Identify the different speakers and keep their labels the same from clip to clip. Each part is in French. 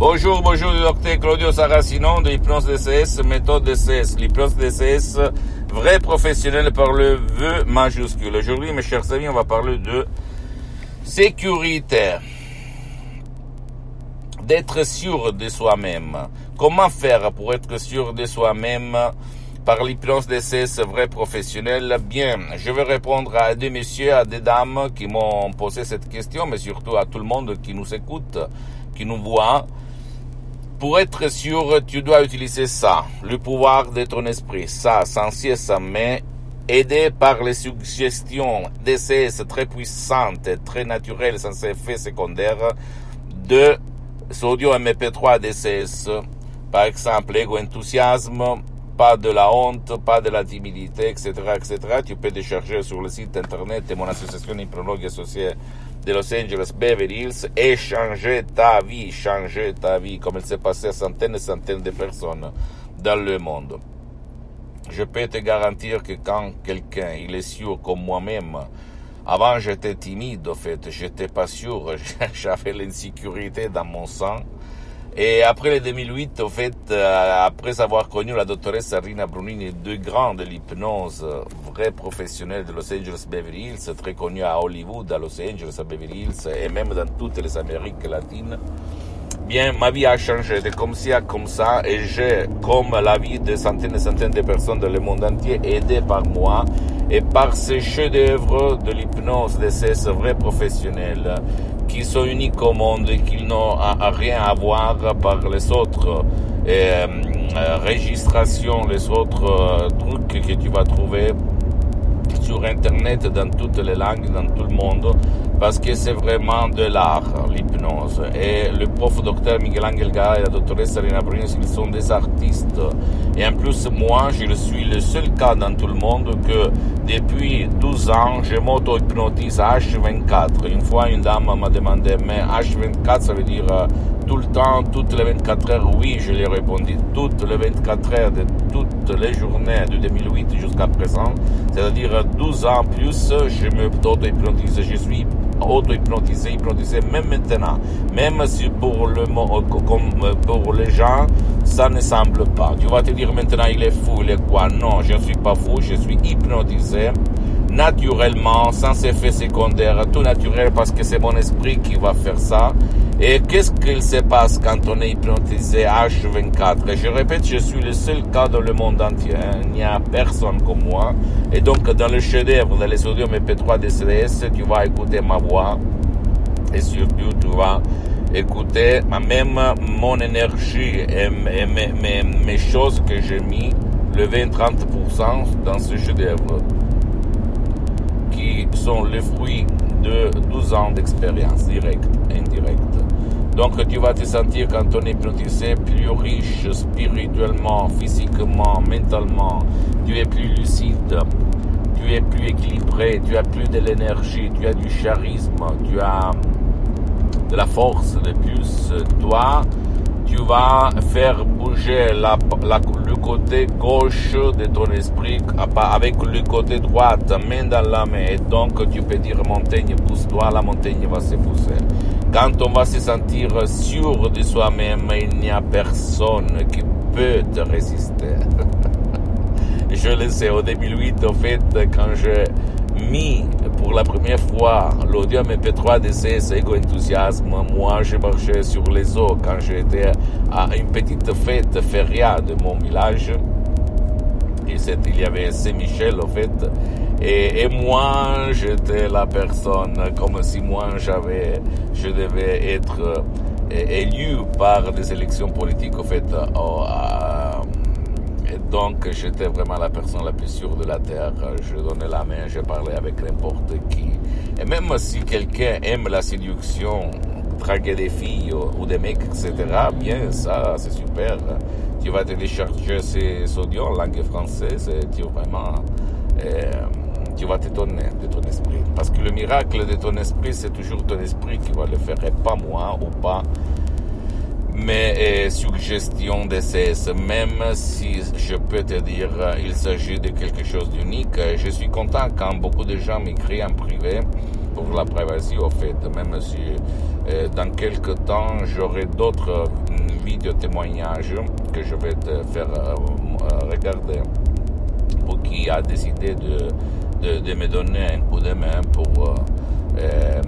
Speaker 1: Bonjour, bonjour, docteur Claudio Saracino de l'hypnose DCS, méthode DCS. L'hypnose DCS, vrai professionnel par le vœu majuscule. Aujourd'hui, mes chers amis, on va parler de sécurité. D'être sûr de soi-même. Comment faire pour être sûr de soi-même par l'hypnose DCS vrai professionnel? Bien, je vais répondre à des messieurs, à des dames qui m'ont posé cette question, mais surtout à tout le monde qui nous écoute, qui nous voit. Pour être sûr, tu dois utiliser ça, le pouvoir de ton esprit, ça, sans cesse, mais aidé par les suggestions DCS très puissantes, très naturelles, sans effet secondaire, de audio MP3 DCS. Par exemple, ego-enthousiasme, pas de la honte, pas de la timidité, etc., etc. Tu peux décharger sur le site internet de mon association hypnologue associée de Los Angeles Beverly Hills et changer ta vie, changer ta vie, comme il s'est passé à centaines et centaines de personnes dans le monde. Je peux te garantir que quand quelqu'un, il est sûr comme moi-même, avant j'étais timide, au fait, j'étais pas sûr, j'avais l'insécurité dans mon sang, et après le 2008, au fait, euh, après avoir connu la doctoresse Rina Brunini, deux grands de l'hypnose, vrais professionnels de Los Angeles Beverly Hills, très connus à Hollywood, à Los Angeles, à Beverly Hills, et même dans toutes les Amériques latines, bien, ma vie a changé. De comme ça, comme ça, et j'ai, comme la vie de centaines et centaines de personnes dans le monde entier, aidé par moi, et par ces chefs-d'œuvre de l'hypnose de ces vrais professionnels, qui sont uniques au monde et qui n'ont rien à voir par les autres euh, registrations, les autres euh, trucs que tu vas trouver sur Internet dans toutes les langues, dans tout le monde, parce que c'est vraiment de l'art, l'hypnose. Et le prof docteur Miguel Angel Gara et la doctoresse Serena Brunis, ils sont des artistes. Et en plus, moi, je suis le seul cas dans tout le monde que depuis 12 ans, je m'auto-hypnotise à H24. Une fois, une dame m'a demandé, mais H24, ça veut dire euh, tout le temps, toutes les 24 heures Oui, je lui ai répondu, toutes les 24 heures de toutes les journées de 2008 jusqu'à présent. C'est-à-dire 12 ans plus, je me auto-hypnotise. Je suis auto-hypnotisé, hypnotisé même maintenant. Même si pour, le, comme pour les gens, ça ne semble pas. Tu vas te dire maintenant, il est fou, il est quoi? Non, je ne suis pas fou, je suis hypnotisé naturellement, sans effet secondaire, tout naturel parce que c'est mon esprit qui va faire ça. Et qu'est-ce qu'il se passe quand on est hypnotisé H24? Je répète, je suis le seul cas dans le monde entier. Hein. Il n'y a personne comme moi. Et donc, dans le chef-d'œuvre, dans les audios MP3 DCDS, tu vas écouter ma voix. Et surtout, tu vas écouter même mon énergie et mes, mes, choses que j'ai mis, le 20-30% dans ce chef-d'œuvre qui sont les fruits de 12 ans d'expérience directe et indirecte. Donc tu vas te sentir quand on est hypnotisé plus riche spirituellement, physiquement, mentalement. Tu es plus lucide, tu es plus équilibré, tu as plus de l'énergie, tu as du charisme, tu as de la force de plus. Toi, tu vas faire bouger le côté gauche de ton esprit avec le côté droit, main dans la main. Et donc, tu peux dire montagne, pousse-toi, la montagne va se pousser. Quand on va se sentir sûr de soi-même, il n'y a personne qui peut te résister. Je le sais, au 2008, au fait, quand j'ai mis pour la première fois l'audio MP3 DCS Ego Enthousiasme, moi je marchais sur les eaux quand j'étais à une petite fête feria de mon village. Il y avait Saint-Michel au fait. Et, et moi j'étais la personne comme si moi j'avais, je devais être élu par des élections politiques au fait. à, et donc, j'étais vraiment la personne la plus sûre de la Terre. Je donnais la main, je parlais avec n'importe qui. Et même si quelqu'un aime la séduction, draguer des filles ou, des mecs, etc., bien, ça, c'est super. Tu vas télécharger ces audios en langue française et tu vraiment, euh, tu vas t'étonner de ton esprit. Parce que le miracle de ton esprit, c'est toujours ton esprit qui va le faire et pas moi ou pas mais euh, suggestion d'essai, même si je peux te dire il s'agit de quelque chose d'unique. Je suis content quand beaucoup de gens m'écrivent en privé pour la prévention, au fait, même si euh, dans quelques temps j'aurai d'autres vidéos témoignages que je vais te faire euh, regarder pour qui a décidé de, de, me donner un coup de main pour euh,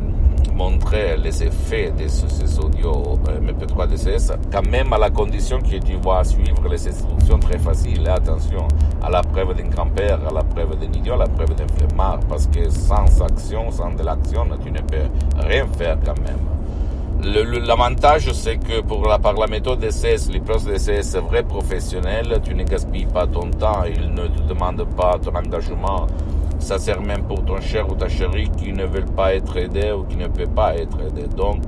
Speaker 1: montrer les effets de ces audios MP3 DCS, quand même à la condition que tu vas suivre les instructions très faciles. attention à la preuve d'un grand-père, à la preuve d'un idiot, à la preuve d'un flemmard, parce que sans action, sans de l'action, tu ne peux rien faire quand même. L'avantage, c'est que pour la, par la méthode DCS, l'hypnose DCS vrai professionnel, tu ne gaspilles pas ton temps, il ne te demande pas ton engagement, ça sert même pour ton cher ou ta chérie qui ne veulent pas être aidé ou qui ne peut pas être aidé. Donc,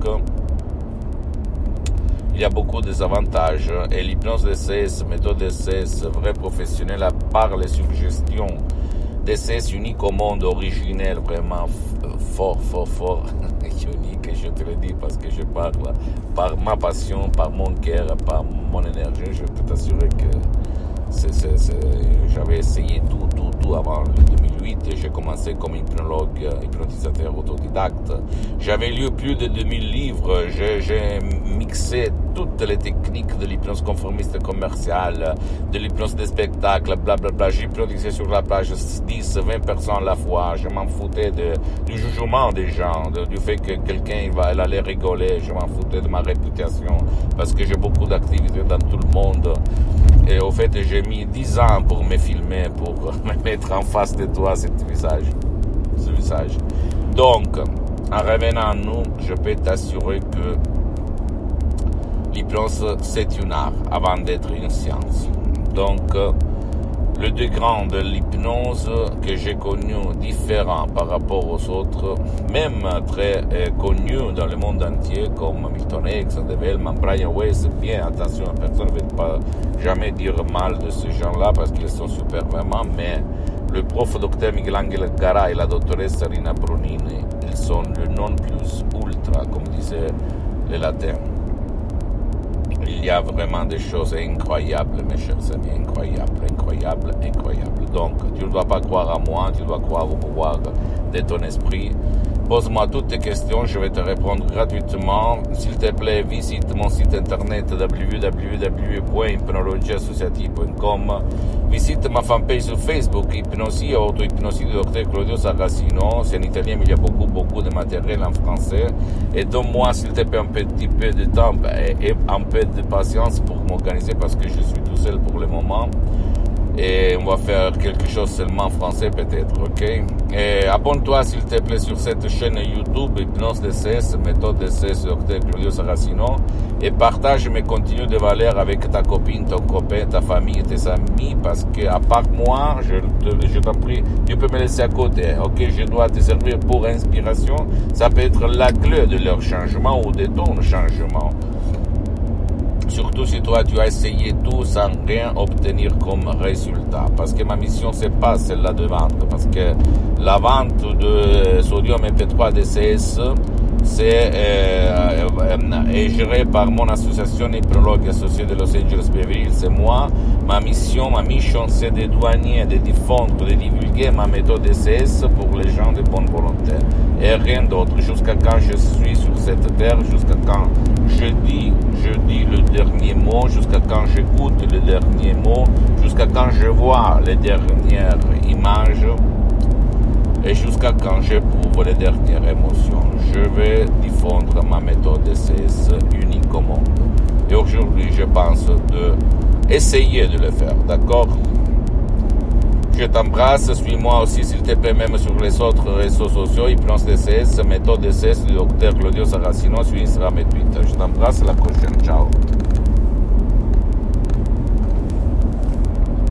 Speaker 1: il y a beaucoup de avantages. Et l'hypnose DCS, méthode DCS, vrai professionnel, à part les suggestions DCS unique au monde, originel, vraiment fort, fort, fort, unique, je te le dis parce que je parle par ma passion, par mon cœur, par mon énergie. Je peux t'assurer que j'avais essayé tout, avant le 2008. J'ai commencé comme hypnologue, hypnotisateur autodidacte. J'avais lu plus de 2000 livres. J'ai mixé toutes les techniques de l'hypnose conformiste commerciale, de l'hypnose des spectacles, blablabla. J'hypnotisais sur la plage 10, 20 personnes à la fois. Je m'en foutais du jugement des gens, du fait que quelqu'un allait rigoler. Je m'en foutais de ma réputation parce que j'ai beaucoup d'activités dans tout le monde. Et au fait, j'ai mis 10 ans pour me filmer, pour me mettre en face de toi ce visage. Ce visage. Donc, en revenant à nous, je peux t'assurer que l'hypnose, c'est une art avant d'être une science. Donc, le degré de l'hypnose que j'ai connu différent par rapport aux autres, même très euh, connus dans le monde entier comme Milton X, Develman, Brian Weiss, bien attention, personne ne veut pas jamais dire mal de ces gens-là parce qu'ils sont super vraiment, mais le prof docteur Miguel Angel Garay et la doctoresse Rina Brunini, ils sont le non plus ultra, comme disaient les latins il y a vraiment des choses incroyables, mes chers amis, incroyables, incroyables, incroyables. Donc, tu ne dois pas croire à moi, tu dois croire au pouvoir de ton esprit. Pose-moi toutes tes questions, je vais te répondre gratuitement. S'il te plaît, visite mon site internet www.hypnologieassociative.com. Visite ma fanpage sur Facebook, Hypnosie, auto-hypnosie du docteur Claudio Saracino. C'est en italien, mais il y a beaucoup, beaucoup de matériel en français. Et donne-moi, s'il te plaît, un petit peu de temps et un peu de patience pour m'organiser parce que je suis tout seul pour le moment et on va faire quelque chose seulement en français peut-être, ok? Et abonne-toi s'il te plaît sur cette chaîne YouTube Hypnose DCS, méthode DCS Dr Claudio Saracino et partage mes contenus de valeur avec ta copine, ton copain, ta famille tes amis parce que à part moi, je, je t'en prie, tu peux me laisser à côté, ok? Je dois te servir pour inspiration, ça peut être la clé de leur changement ou de ton changement. Surtout si toi tu as essayé tout sans rien obtenir comme résultat. Parce que ma mission c'est pas celle-là de vente. Parce que la vente de sodium MP3 DCS c'est euh, est géré par mon association hypnologue associée de Los Angeles Beverly c'est moi. Ma mission, ma mission, c'est de douanier, de diffondre, de divulguer ma méthode DCS pour les gens de bonne volonté. Et rien d'autre. Jusqu'à quand je suis sur cette terre, jusqu'à quand je dis, dis le dernier mot, jusqu'à quand j'écoute le dernier mot, jusqu'à quand je vois les dernières images et jusqu'à quand j'éprouve les dernières émotions. Je vais diffondre ma méthode DCS unique au monde. Et aujourd'hui, je pense de de le faire, d'accord? Je t'embrasse, suis-moi aussi s'il te plaît même sur les autres réseaux sociaux, Hypnose DCS, méthode DCS du docteur Claudio Saracino sur Instagram et Twitter. Je t'embrasse, à la prochaine, ciao.